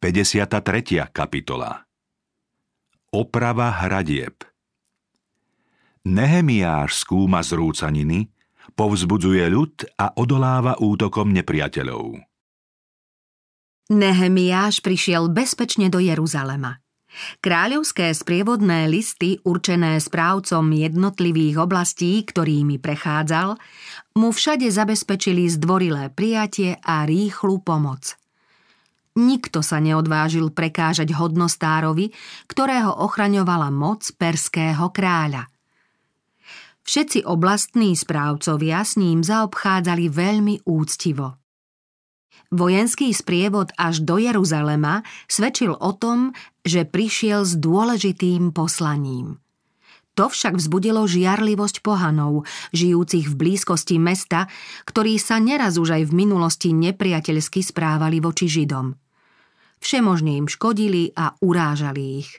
53. kapitola Oprava hradieb Nehemiáš skúma zrúcaniny, povzbudzuje ľud a odoláva útokom nepriateľov. Nehemiáš prišiel bezpečne do Jeruzalema. Kráľovské sprievodné listy určené správcom jednotlivých oblastí, ktorými prechádzal, mu všade zabezpečili zdvorilé prijatie a rýchlu pomoc. Nikto sa neodvážil prekážať hodnostárovi, ktorého ochraňovala moc perského kráľa. Všetci oblastní správcovia s ním zaobchádzali veľmi úctivo – Vojenský sprievod až do Jeruzalema svedčil o tom, že prišiel s dôležitým poslaním. To však vzbudilo žiarlivosť pohanov, žijúcich v blízkosti mesta, ktorí sa neraz už aj v minulosti nepriateľsky správali voči Židom. Všemožne im škodili a urážali ich.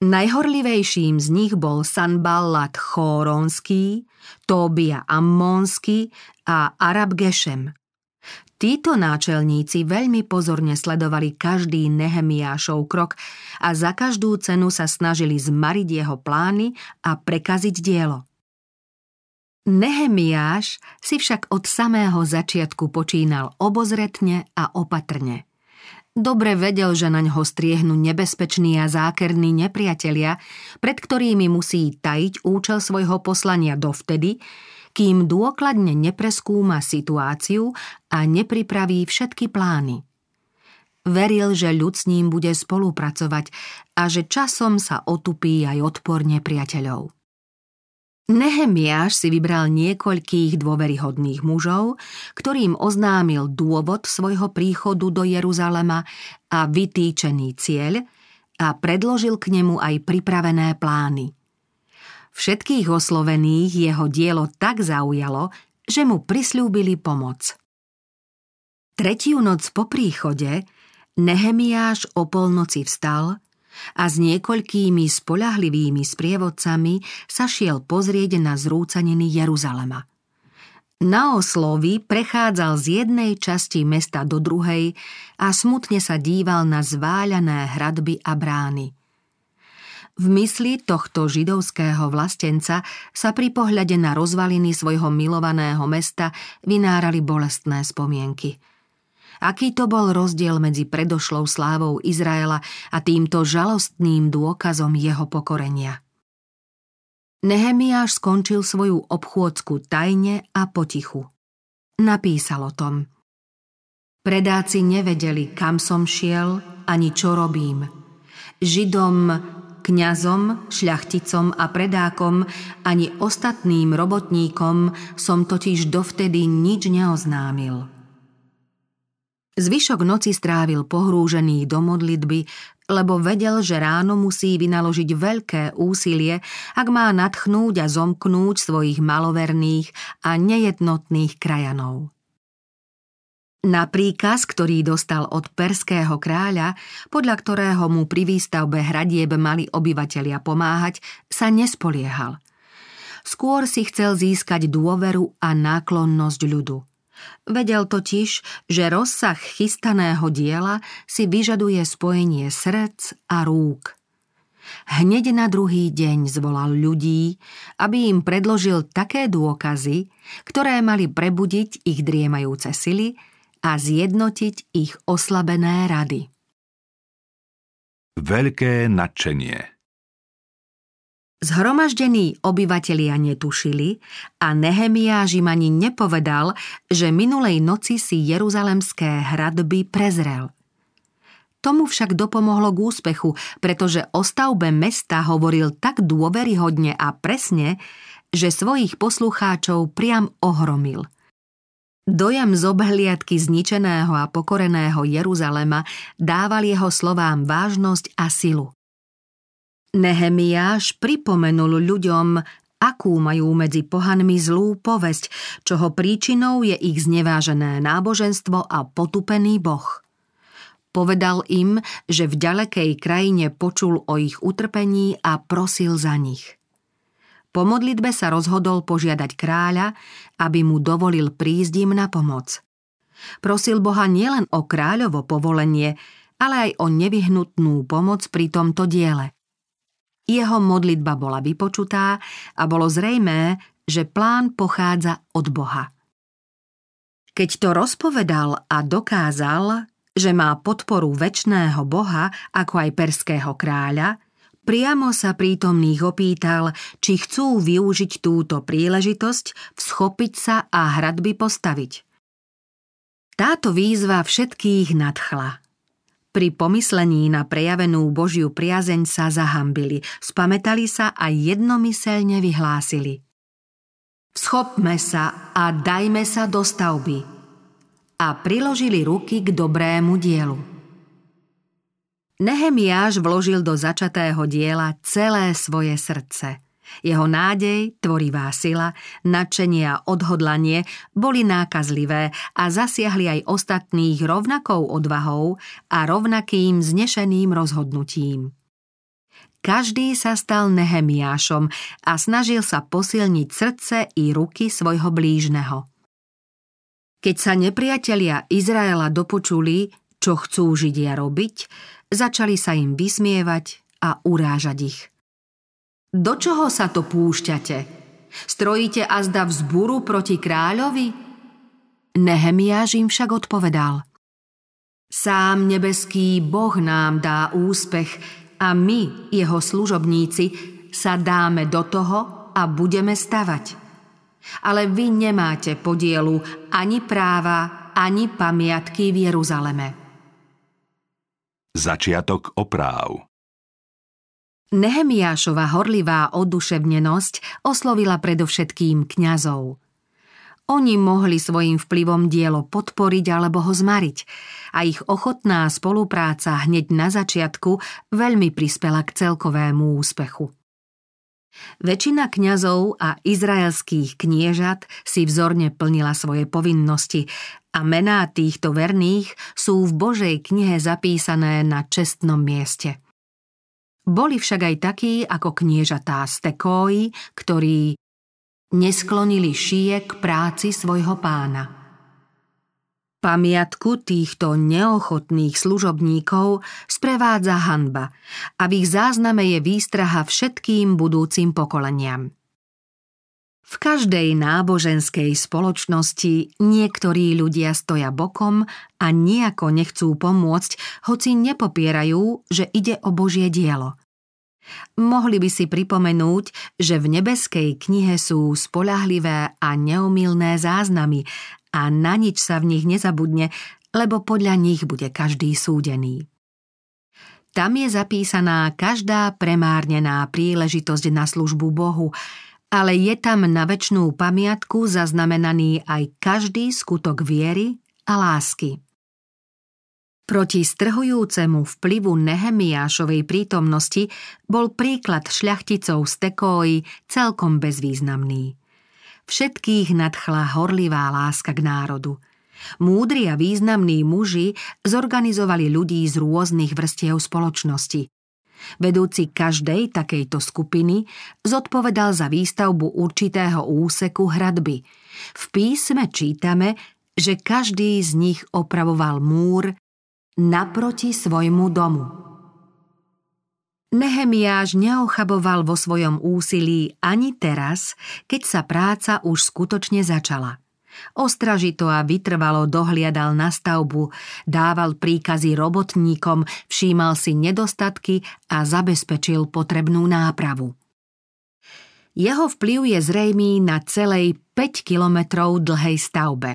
Najhorlivejším z nich bol Sanballat Chóronský, Tóbia Ammonsky a Arab Geshem – Títo náčelníci veľmi pozorne sledovali každý Nehemiášov krok a za každú cenu sa snažili zmariť jeho plány a prekaziť dielo. Nehemiáš si však od samého začiatku počínal obozretne a opatrne. Dobre vedel, že na ňo striehnu nebezpeční a zákerní nepriatelia, pred ktorými musí tajiť účel svojho poslania dovtedy, kým dôkladne nepreskúma situáciu a nepripraví všetky plány. Veril, že ľud s ním bude spolupracovať a že časom sa otupí aj odpor nepriateľov. Nehemiáš si vybral niekoľkých dôveryhodných mužov, ktorým oznámil dôvod svojho príchodu do Jeruzalema a vytýčený cieľ a predložil k nemu aj pripravené plány – Všetkých oslovených jeho dielo tak zaujalo, že mu prislúbili pomoc. Tretiu noc po príchode Nehemiáš o polnoci vstal a s niekoľkými spolahlivými sprievodcami sa šiel pozrieť na zrúcaniny Jeruzalema. Na oslovy prechádzal z jednej časti mesta do druhej a smutne sa díval na zváľané hradby a brány – v mysli tohto židovského vlastenca sa pri pohľade na rozvaliny svojho milovaného mesta vynárali bolestné spomienky. Aký to bol rozdiel medzi predošlou slávou Izraela a týmto žalostným dôkazom jeho pokorenia. Nehemiáš skončil svoju obchôdzku tajne a potichu. Napísal o tom. Predáci nevedeli, kam som šiel, ani čo robím. Židom kňazom, šľachticom a predákom ani ostatným robotníkom som totiž dovtedy nič neoznámil. Zvyšok noci strávil pohrúžený do modlitby, lebo vedel, že ráno musí vynaložiť veľké úsilie, ak má natchnúť a zomknúť svojich maloverných a nejednotných krajanov. Na príkaz, ktorý dostal od perského kráľa, podľa ktorého mu pri výstavbe hradieb mali obyvatelia pomáhať, sa nespoliehal. Skôr si chcel získať dôveru a náklonnosť ľudu. Vedel totiž, že rozsah chystaného diela si vyžaduje spojenie srdc a rúk. Hneď na druhý deň zvolal ľudí, aby im predložil také dôkazy, ktoré mali prebudiť ich driemajúce sily a zjednotiť ich oslabené rady. Veľké nadšenie Zhromaždení obyvatelia netušili a Nehemiáž im ani nepovedal, že minulej noci si jeruzalemské hradby prezrel. Tomu však dopomohlo k úspechu, pretože o stavbe mesta hovoril tak dôveryhodne a presne, že svojich poslucháčov priam ohromil – Dojam z obhliadky zničeného a pokoreného Jeruzalema dával jeho slovám vážnosť a silu. Nehemiáš pripomenul ľuďom, akú majú medzi pohanmi zlú povesť, čoho príčinou je ich znevážené náboženstvo a potupený boh. Povedal im, že v ďalekej krajine počul o ich utrpení a prosil za nich – po modlitbe sa rozhodol požiadať kráľa, aby mu dovolil prísť im na pomoc. Prosil Boha nielen o kráľovo povolenie, ale aj o nevyhnutnú pomoc pri tomto diele. Jeho modlitba bola vypočutá a bolo zrejmé, že plán pochádza od Boha. Keď to rozpovedal a dokázal, že má podporu väčšného boha, ako aj perského kráľa, priamo sa prítomných opýtal, či chcú využiť túto príležitosť, vschopiť sa a hradby postaviť. Táto výzva všetkých nadchla. Pri pomyslení na prejavenú Božiu priazeň sa zahambili, spametali sa a jednomyselne vyhlásili. Schopme sa a dajme sa do stavby. A priložili ruky k dobrému dielu. Nehemiáš vložil do začatého diela celé svoje srdce – jeho nádej, tvorivá sila, nadšenie a odhodlanie boli nákazlivé a zasiahli aj ostatných rovnakou odvahou a rovnakým znešeným rozhodnutím. Každý sa stal Nehemiášom a snažil sa posilniť srdce i ruky svojho blížneho. Keď sa nepriatelia Izraela dopočuli, čo chcú Židia robiť, začali sa im vysmievať a urážať ich. Do čoho sa to púšťate? Strojíte azda vzburu proti kráľovi? Nehemiáš im však odpovedal. Sám nebeský Boh nám dá úspech a my, jeho služobníci, sa dáme do toho a budeme stavať. Ale vy nemáte podielu ani práva, ani pamiatky v Jeruzaleme. Začiatok opráv Nehemiášova horlivá oduševnenosť oslovila predovšetkým kňazov. Oni mohli svojim vplyvom dielo podporiť alebo ho zmariť a ich ochotná spolupráca hneď na začiatku veľmi prispela k celkovému úspechu. Väčšina kňazov a izraelských kniežat si vzorne plnila svoje povinnosti a mená týchto verných sú v Božej knihe zapísané na čestnom mieste – boli však aj takí ako kniežatá Stekói, ktorí nesklonili šie k práci svojho pána. Pamiatku týchto neochotných služobníkov sprevádza hanba a v ich zázname je výstraha všetkým budúcim pokoleniam. V každej náboženskej spoločnosti niektorí ľudia stoja bokom a nejako nechcú pomôcť, hoci nepopierajú, že ide o Božie dielo. Mohli by si pripomenúť, že v nebeskej knihe sú spolahlivé a neomilné záznamy a na nič sa v nich nezabudne, lebo podľa nich bude každý súdený. Tam je zapísaná každá premárnená príležitosť na službu Bohu, ale je tam na väčšnú pamiatku zaznamenaný aj každý skutok viery a lásky. Proti strhujúcemu vplyvu Nehemiášovej prítomnosti bol príklad šľachticov z Tekói celkom bezvýznamný. Všetkých nadchla horlivá láska k národu. Múdri a významní muži zorganizovali ľudí z rôznych vrstiev spoločnosti – Vedúci každej takejto skupiny zodpovedal za výstavbu určitého úseku hradby. V písme čítame, že každý z nich opravoval múr naproti svojmu domu. Nehemiáš neochaboval vo svojom úsilí ani teraz, keď sa práca už skutočne začala – Ostražito a vytrvalo dohliadal na stavbu, dával príkazy robotníkom, všímal si nedostatky a zabezpečil potrebnú nápravu. Jeho vplyv je zrejmý na celej 5 kilometrov dlhej stavbe.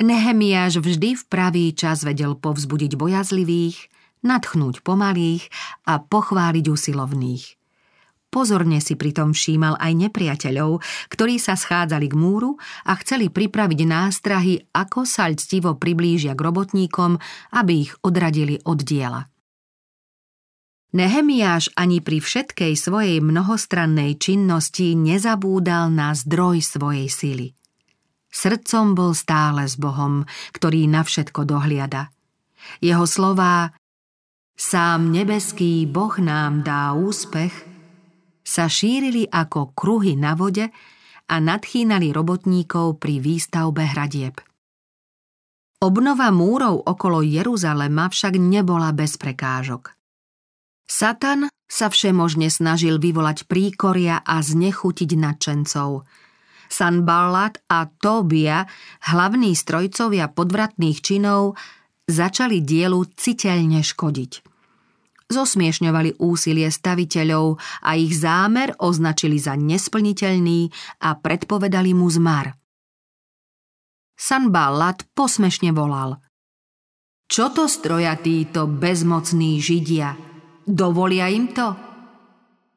Nehemiáš vždy v pravý čas vedel povzbudiť bojazlivých, nadchnúť pomalých a pochváliť usilovných. Pozorne si pritom všímal aj nepriateľov, ktorí sa schádzali k múru a chceli pripraviť nástrahy, ako sa ľstivo priblížia k robotníkom, aby ich odradili od diela. Nehemiáš ani pri všetkej svojej mnohostrannej činnosti nezabúdal na zdroj svojej sily. Srdcom bol stále s Bohom, ktorý na všetko dohliada. Jeho slová Sám nebeský Boh nám dá úspech – sa šírili ako kruhy na vode a nadchýnali robotníkov pri výstavbe hradieb. Obnova múrov okolo Jeruzalema však nebola bez prekážok. Satan sa všemožne snažil vyvolať príkoria a znechutiť nadšencov. Sanballat a Tobia, hlavní strojcovia podvratných činov, začali dielu citeľne škodiť. Zosmiešňovali úsilie staviteľov a ich zámer označili za nesplniteľný a predpovedali mu zmar – Sanballat posmešne volal. Čo to stroja títo bezmocní židia? Dovolia im to?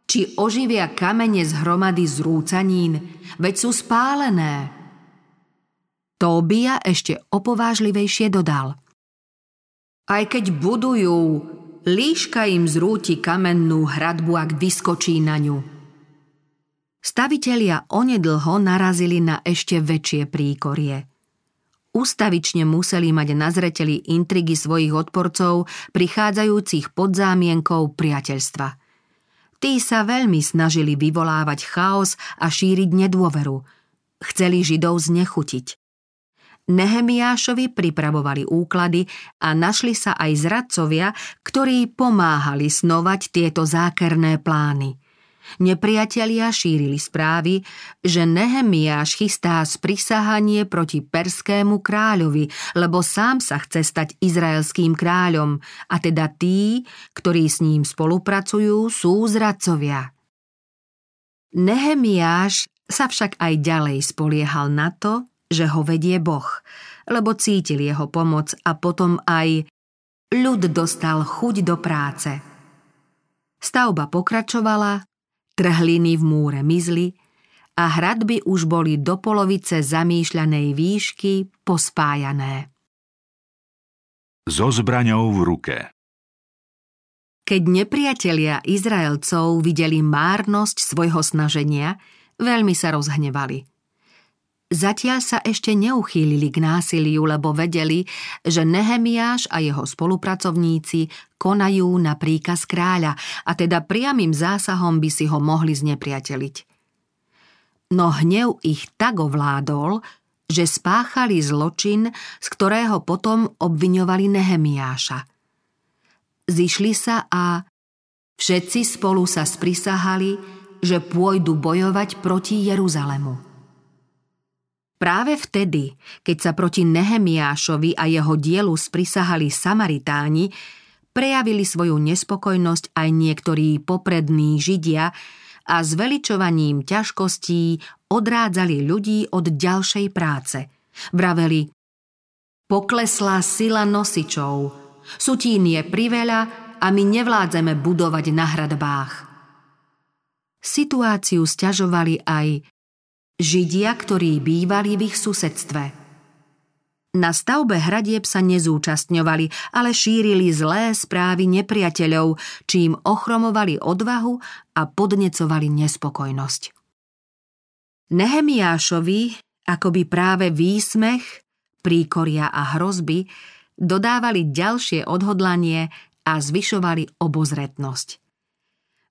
Či oživia kamene z hromady zrúcanín, veď sú spálené? Tóbia ešte opovážlivejšie dodal. Aj keď budujú, líška im zrúti kamennú hradbu, ak vyskočí na ňu. Stavitelia onedlho narazili na ešte väčšie príkorie – Ústavične museli mať na zreteli intrigy svojich odporcov, prichádzajúcich pod zámienkou priateľstva. Tí sa veľmi snažili vyvolávať chaos a šíriť nedôveru. Chceli Židov znechutiť. Nehemiášovi pripravovali úklady a našli sa aj zradcovia, ktorí pomáhali snovať tieto zákerné plány – Nepriatelia šírili správy, že Nehemiáš chystá sprisahanie proti perskému kráľovi, lebo sám sa chce stať izraelským kráľom, a teda tí, ktorí s ním spolupracujú, sú zradcovia. Nehemiáš sa však aj ďalej spoliehal na to, že ho vedie Boh, lebo cítil jeho pomoc a potom aj ľud dostal chuť do práce. Stavba pokračovala Trhliny v múre mizli a hradby už boli do polovice zamýšľanej výšky pospájané. So zbraňou v ruke Keď nepriatelia Izraelcov videli márnosť svojho snaženia, veľmi sa rozhnevali – Zatiaľ sa ešte neuchýlili k násiliu, lebo vedeli, že Nehemiáš a jeho spolupracovníci konajú na príkaz kráľa a teda priamým zásahom by si ho mohli znepriateliť. No hnev ich tak ovládol, že spáchali zločin, z ktorého potom obviňovali Nehemiáša. Zišli sa a všetci spolu sa sprisahali, že pôjdu bojovať proti Jeruzalemu. Práve vtedy, keď sa proti Nehemiášovi a jeho dielu sprisahali Samaritáni, prejavili svoju nespokojnosť aj niektorí poprední Židia a s veličovaním ťažkostí odrádzali ľudí od ďalšej práce. Vraveli, poklesla sila nosičov, sutín je priveľa a my nevládzeme budovať na hradbách. Situáciu stiažovali aj Židia, ktorí bývali v ich susedstve. Na stavbe hradieb sa nezúčastňovali, ale šírili zlé správy nepriateľov, čím ochromovali odvahu a podnecovali nespokojnosť. Nehemiášovi, akoby práve výsmech, príkoria a hrozby, dodávali ďalšie odhodlanie a zvyšovali obozretnosť.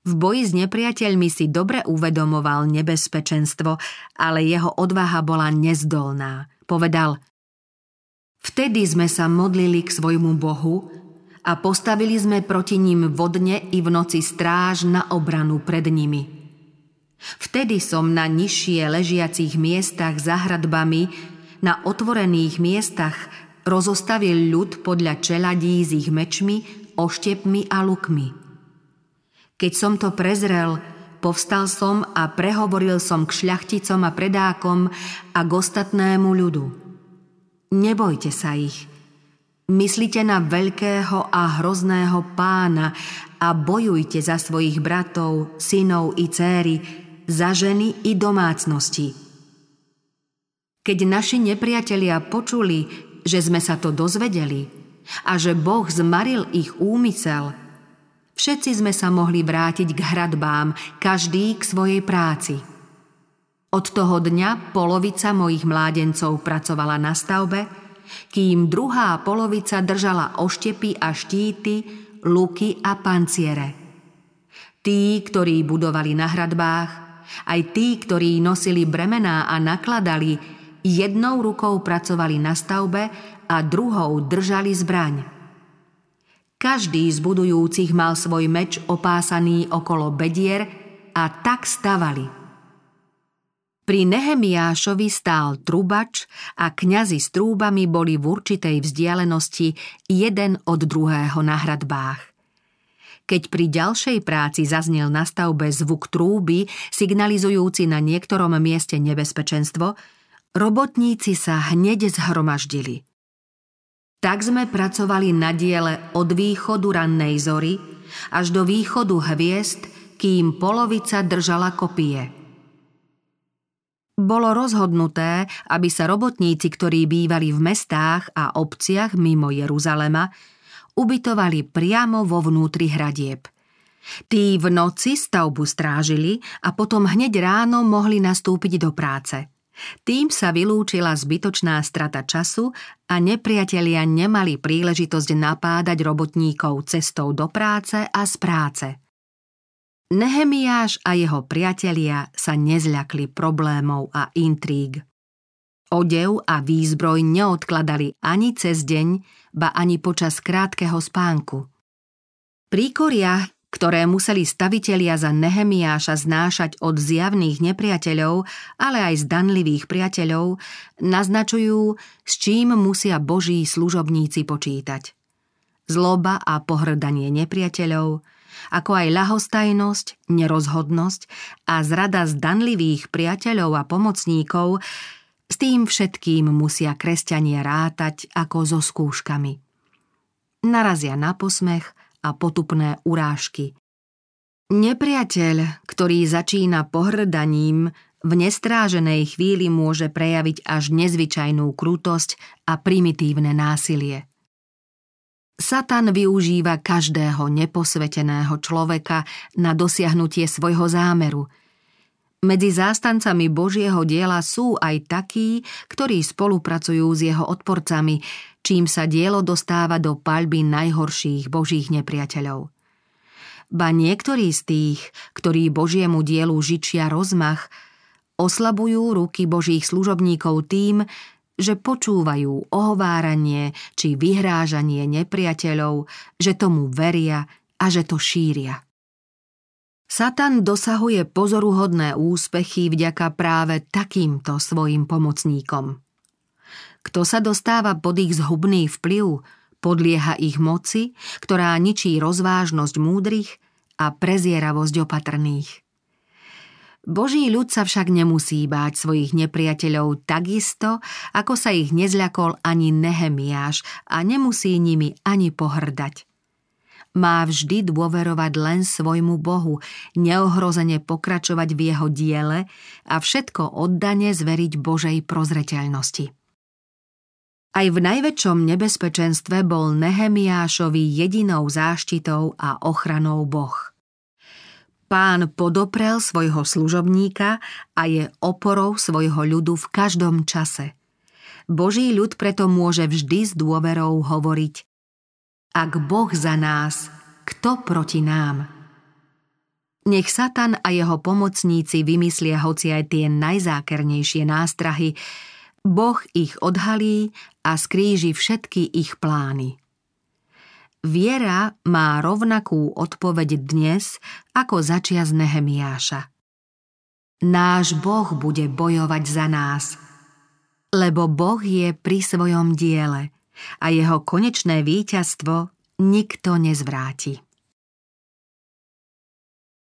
V boji s nepriateľmi si dobre uvedomoval nebezpečenstvo, ale jeho odvaha bola nezdolná. Povedal, vtedy sme sa modlili k svojmu Bohu a postavili sme proti ním vodne i v noci stráž na obranu pred nimi. Vtedy som na nižšie ležiacich miestach za hradbami, na otvorených miestach rozostavil ľud podľa čeladí s ich mečmi, oštepmi a lukmi – keď som to prezrel, povstal som a prehovoril som k šľachticom a predákom a k ostatnému ľudu. Nebojte sa ich. Myslite na veľkého a hrozného pána a bojujte za svojich bratov, synov i céry, za ženy i domácnosti. Keď naši nepriatelia počuli, že sme sa to dozvedeli a že Boh zmaril ich úmysel – Všetci sme sa mohli vrátiť k hradbám, každý k svojej práci. Od toho dňa polovica mojich mládencov pracovala na stavbe, kým druhá polovica držala oštepy a štíty, luky a panciere. Tí, ktorí budovali na hradbách, aj tí, ktorí nosili bremená a nakladali, jednou rukou pracovali na stavbe a druhou držali zbraň. Každý z budujúcich mal svoj meč opásaný okolo bedier a tak stavali. Pri Nehemiášovi stál trubač a kňazi s trúbami boli v určitej vzdialenosti jeden od druhého na hradbách. Keď pri ďalšej práci zaznel na stavbe zvuk trúby, signalizujúci na niektorom mieste nebezpečenstvo, robotníci sa hneď zhromaždili – tak sme pracovali na diele od východu rannej zory až do východu hviezd, kým polovica držala kopie. Bolo rozhodnuté, aby sa robotníci, ktorí bývali v mestách a obciach mimo Jeruzalema, ubytovali priamo vo vnútri hradieb. Tí v noci stavbu strážili a potom hneď ráno mohli nastúpiť do práce – tým sa vylúčila zbytočná strata času a nepriatelia nemali príležitosť napádať robotníkov cestou do práce a z práce. Nehemiáš a jeho priatelia sa nezľakli problémov a intríg. Odev a výzbroj neodkladali ani cez deň, ba ani počas krátkeho spánku. Príkoria, ktoré museli stavitelia za Nehemiáša znášať od zjavných nepriateľov, ale aj zdanlivých priateľov, naznačujú, s čím musia boží služobníci počítať. Zloba a pohrdanie nepriateľov, ako aj ľahostajnosť, nerozhodnosť a zrada zdanlivých priateľov a pomocníkov, s tým všetkým musia kresťania rátať ako so skúškami. Narazia na posmech – a potupné urážky. Nepriateľ, ktorý začína pohrdaním, v nestráženej chvíli môže prejaviť až nezvyčajnú krutosť a primitívne násilie. Satan využíva každého neposveteného človeka na dosiahnutie svojho zámeru. Medzi zástancami Božieho diela sú aj takí, ktorí spolupracujú s jeho odporcami, čím sa dielo dostáva do paľby najhorších božích nepriateľov. Ba niektorí z tých, ktorí Božiemu dielu žičia rozmach, oslabujú ruky Božích služobníkov tým, že počúvajú ohováranie či vyhrážanie nepriateľov, že tomu veria a že to šíria. Satan dosahuje pozoruhodné úspechy vďaka práve takýmto svojim pomocníkom. Kto sa dostáva pod ich zhubný vplyv, podlieha ich moci, ktorá ničí rozvážnosť múdrych a prezieravosť opatrných. Boží ľud sa však nemusí báť svojich nepriateľov takisto, ako sa ich nezľakol ani Nehemiáš a nemusí nimi ani pohrdať. Má vždy dôverovať len svojmu Bohu, neohrozene pokračovať v jeho diele a všetko oddane zveriť Božej prozreteľnosti. Aj v najväčšom nebezpečenstve bol Nehemiášovi jedinou záštitou a ochranou Boh. Pán podoprel svojho služobníka a je oporou svojho ľudu v každom čase. Boží ľud preto môže vždy s dôverou hovoriť Ak Boh za nás, kto proti nám? Nech Satan a jeho pomocníci vymyslia hoci aj tie najzákernejšie nástrahy, Boh ich odhalí a skríži všetky ich plány. Viera má rovnakú odpoveď dnes, ako začia z Nehemiáša. Náš Boh bude bojovať za nás, lebo Boh je pri svojom diele a jeho konečné víťazstvo nikto nezvráti.